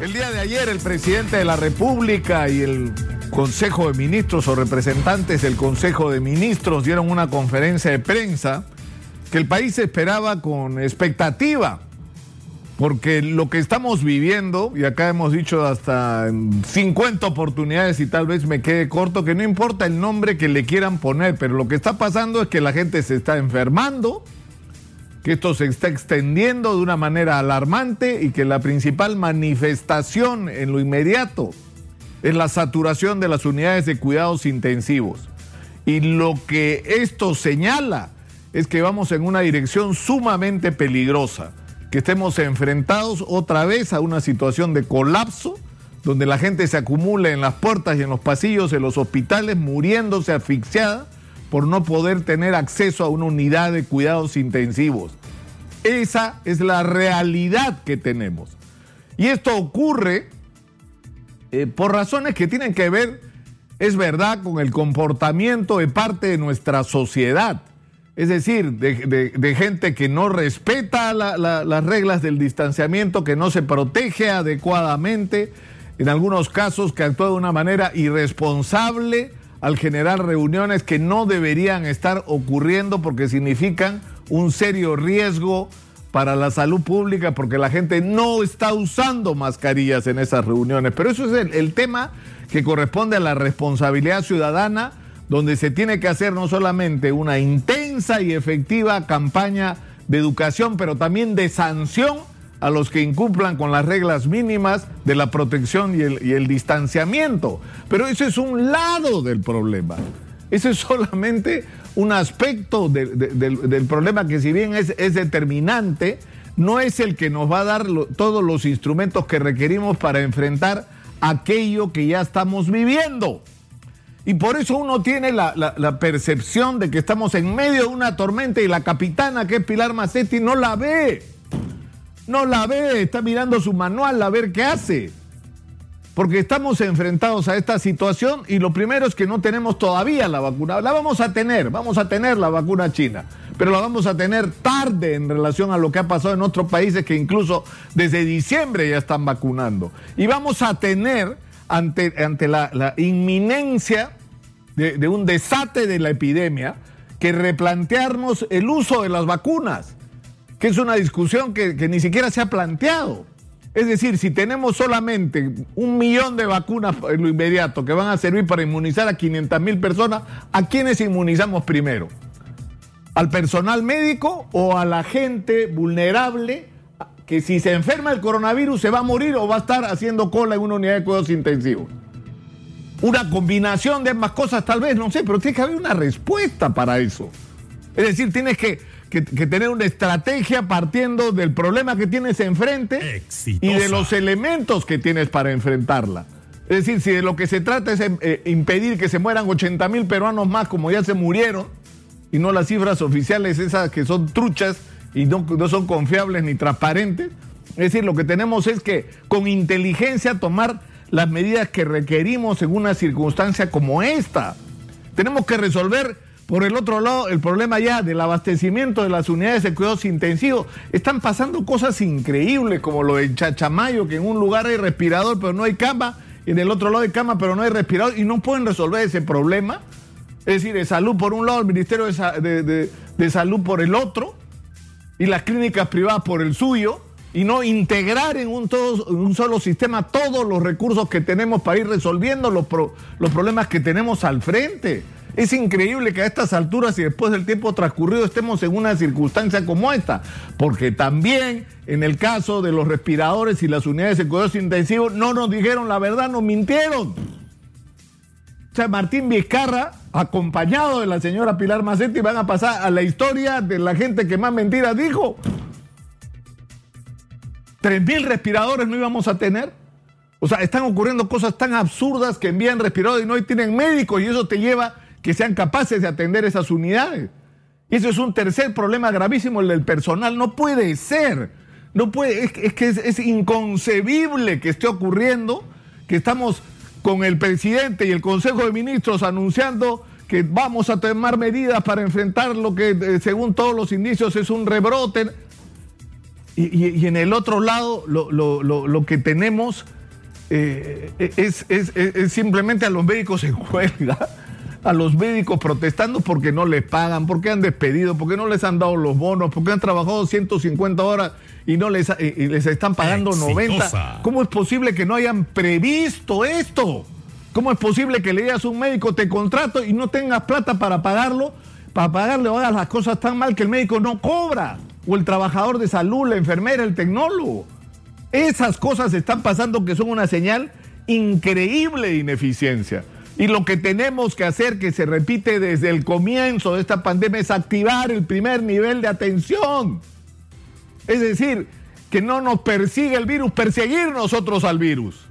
El día de ayer el presidente de la República y el Consejo de Ministros o representantes del Consejo de Ministros dieron una conferencia de prensa que el país esperaba con expectativa, porque lo que estamos viviendo, y acá hemos dicho hasta 50 oportunidades y tal vez me quede corto, que no importa el nombre que le quieran poner, pero lo que está pasando es que la gente se está enfermando, que esto se está extendiendo de una manera alarmante y que la principal manifestación en lo inmediato es la saturación de las unidades de cuidados intensivos. Y lo que esto señala es que vamos en una dirección sumamente peligrosa, que estemos enfrentados otra vez a una situación de colapso, donde la gente se acumula en las puertas y en los pasillos de los hospitales muriéndose asfixiada por no poder tener acceso a una unidad de cuidados intensivos. Esa es la realidad que tenemos. Y esto ocurre eh, por razones que tienen que ver, es verdad, con el comportamiento de parte de nuestra sociedad. Es decir, de, gente que no respeta las reglas del distanciamiento, que no se protege adecuadamente, en algunos casos que actúa de una manera irresponsable al generar reuniones que no deberían estar ocurriendo porque significan un serio riesgo para la salud pública porque la gente no está usando mascarillas en esas reuniones. Pero eso es el, tema que corresponde a la responsabilidad ciudadana, donde se tiene que hacer no solamente una intensa y efectiva campaña de educación, pero también de sanción a los que incumplan con las reglas mínimas de la protección y el, distanciamiento. Pero eso es un lado del problema. Eso es solamente un aspecto del problema que si bien es, determinante, no es el que nos va a dar todos los instrumentos que requerimos para enfrentar aquello que ya estamos viviendo. Y por eso uno tiene la, la, percepción de que estamos en medio de una tormenta y la capitana, que es Pilar Macetti, no la ve. No la ve, está mirando su manual a ver qué hace. Porque estamos enfrentados a esta situación y lo primero es que no tenemos todavía la vacuna. La vamos a tener, vamos a tener la vacuna china, pero la vamos a tener tarde en relación a lo que ha pasado en otros países que incluso desde diciembre ya están vacunando. Y vamos a tener ante, ante la, inminencia de, un desate de la epidemia que replantearnos el uso de las vacunas, que es una discusión que, ni siquiera se ha planteado. Es decir, si tenemos solamente un millón de vacunas en lo inmediato que van a servir para inmunizar a 500 mil personas, ¿a quiénes inmunizamos primero? ¿Al personal médico o a la gente vulnerable que si se enferma el coronavirus se va a morir o va a estar haciendo cola en una unidad de cuidados intensivos? Una combinación de ambas cosas tal vez, no sé, pero tiene que haber una respuesta para eso. Es decir, tienes que que, tener una estrategia partiendo del problema que tienes enfrente y de los elementos que tienes para enfrentarla. Es decir, si de lo que se trata es eh, impedir que se mueran 80 mil peruanos más como ya se murieron, y no las cifras oficiales esas que son truchas y no, no son confiables ni transparentes, es decir, lo que tenemos es que con inteligencia tomar las medidas que requerimos en una circunstancia como esta. Tenemos que resolver por el otro lado, el problema ya del abastecimiento de las unidades de cuidados intensivos. Están pasando cosas increíbles, como lo de Chachamayo, que en un lugar hay respirador, pero no hay cama, y en el otro lado hay cama, pero no hay respirador, y no pueden resolver ese problema. Es decir, de salud por un lado, el Ministerio de, Salud por el otro, y las clínicas privadas por el suyo, y no integrar en un, un solo sistema todos los recursos que tenemos para ir resolviendo los, los problemas que tenemos al frente. Es increíble que a estas alturas y después del tiempo transcurrido estemos en una circunstancia como esta, porque también en el caso de los respiradores y las unidades de cuidados intensivos no nos dijeron la verdad, nos mintieron. O sea, Martín Vizcarra, acompañado de la señora Pilar Macetti, van a pasar a la historia de la gente que más mentiras dijo. ¿Tres mil respiradores no íbamos a tener? O sea, están ocurriendo cosas tan absurdas que envían respiradores y no tienen médicos y eso te lleva que sean capaces de atender esas unidades. Y eso es un tercer problema gravísimo, el del personal. No puede ser. No puede, es, que es, inconcebible que esté ocurriendo, que estamos con el presidente y el Consejo de Ministros anunciando que vamos a tomar medidas para enfrentar lo que, eh, según todos los indicios, es un rebrote. Y, en el otro lado lo, que tenemos eh, es, es, simplemente a los médicos en huelga, a los médicos protestando porque no les pagan, porque han despedido, porque no les han dado los bonos, porque han trabajado 150 horas y no les, y les están pagando 90. ¿Cómo es posible que no hayan previsto esto? ¿Cómo es posible que le digas a un médico te contrato y no tengas plata para pagarlo? Para pagarle o hagas las cosas tan mal que el médico no cobra. O el trabajador de salud, la enfermera, el tecnólogo. Esas cosas están pasando que son una señal increíble de ineficiencia. Y lo que tenemos que hacer, que se repite desde el comienzo de esta pandemia, es activar el primer nivel de atención. Es decir, que no nos persiga el virus, perseguir nosotros al virus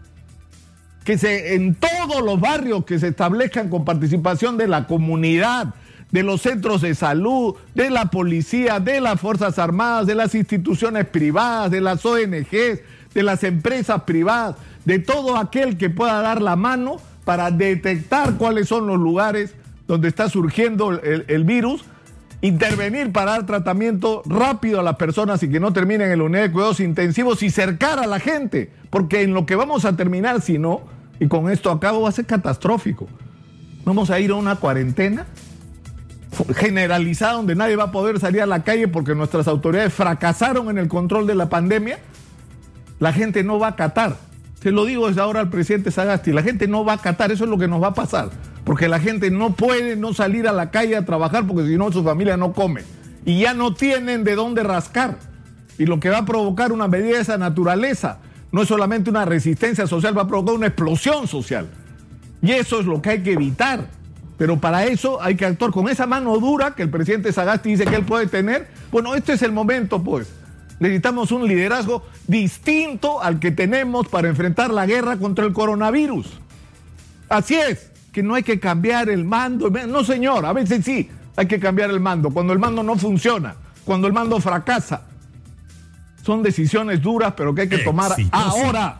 que se, en todos los barrios que se establezcan con participación de la comunidad, de los centros de salud, de la policía, de las Fuerzas Armadas, de las instituciones privadas, de las ONGs, de las empresas privadas, de todo aquel que pueda dar la mano para detectar cuáles son los lugares donde está surgiendo el, virus, intervenir para dar tratamiento rápido a las personas y que no terminen en la unidad de cuidados intensivos y cercar a la gente, porque en lo que vamos a terminar, si no, y con esto acabo, va a ser catastrófico. Vamos a ir a una cuarentena generalizada donde nadie va a poder salir a la calle porque nuestras autoridades fracasaron en el control de la pandemia. La gente no va a acatar. Se lo digo desde ahora al presidente Sagasti, la gente no va a acatar, eso es lo que nos va a pasar. Porque la gente no puede no salir a la calle a trabajar porque si no su familia no come. Y ya no tienen de dónde rascar. Y lo que va a provocar una medida de esa naturaleza no es solamente una resistencia social, va a provocar una explosión social. Y eso es lo que hay que evitar. Pero para eso hay que actuar con esa mano dura que el presidente Sagasti dice que él puede tener. Bueno, este es el momento, pues. Necesitamos un liderazgo distinto al que tenemos para enfrentar la guerra contra el coronavirus. Así es, que no hay que cambiar el mando. No, señor, a veces sí hay que cambiar el mando. Cuando el mando no funciona, cuando el mando fracasa, son decisiones duras, pero que hay que tomar ahora.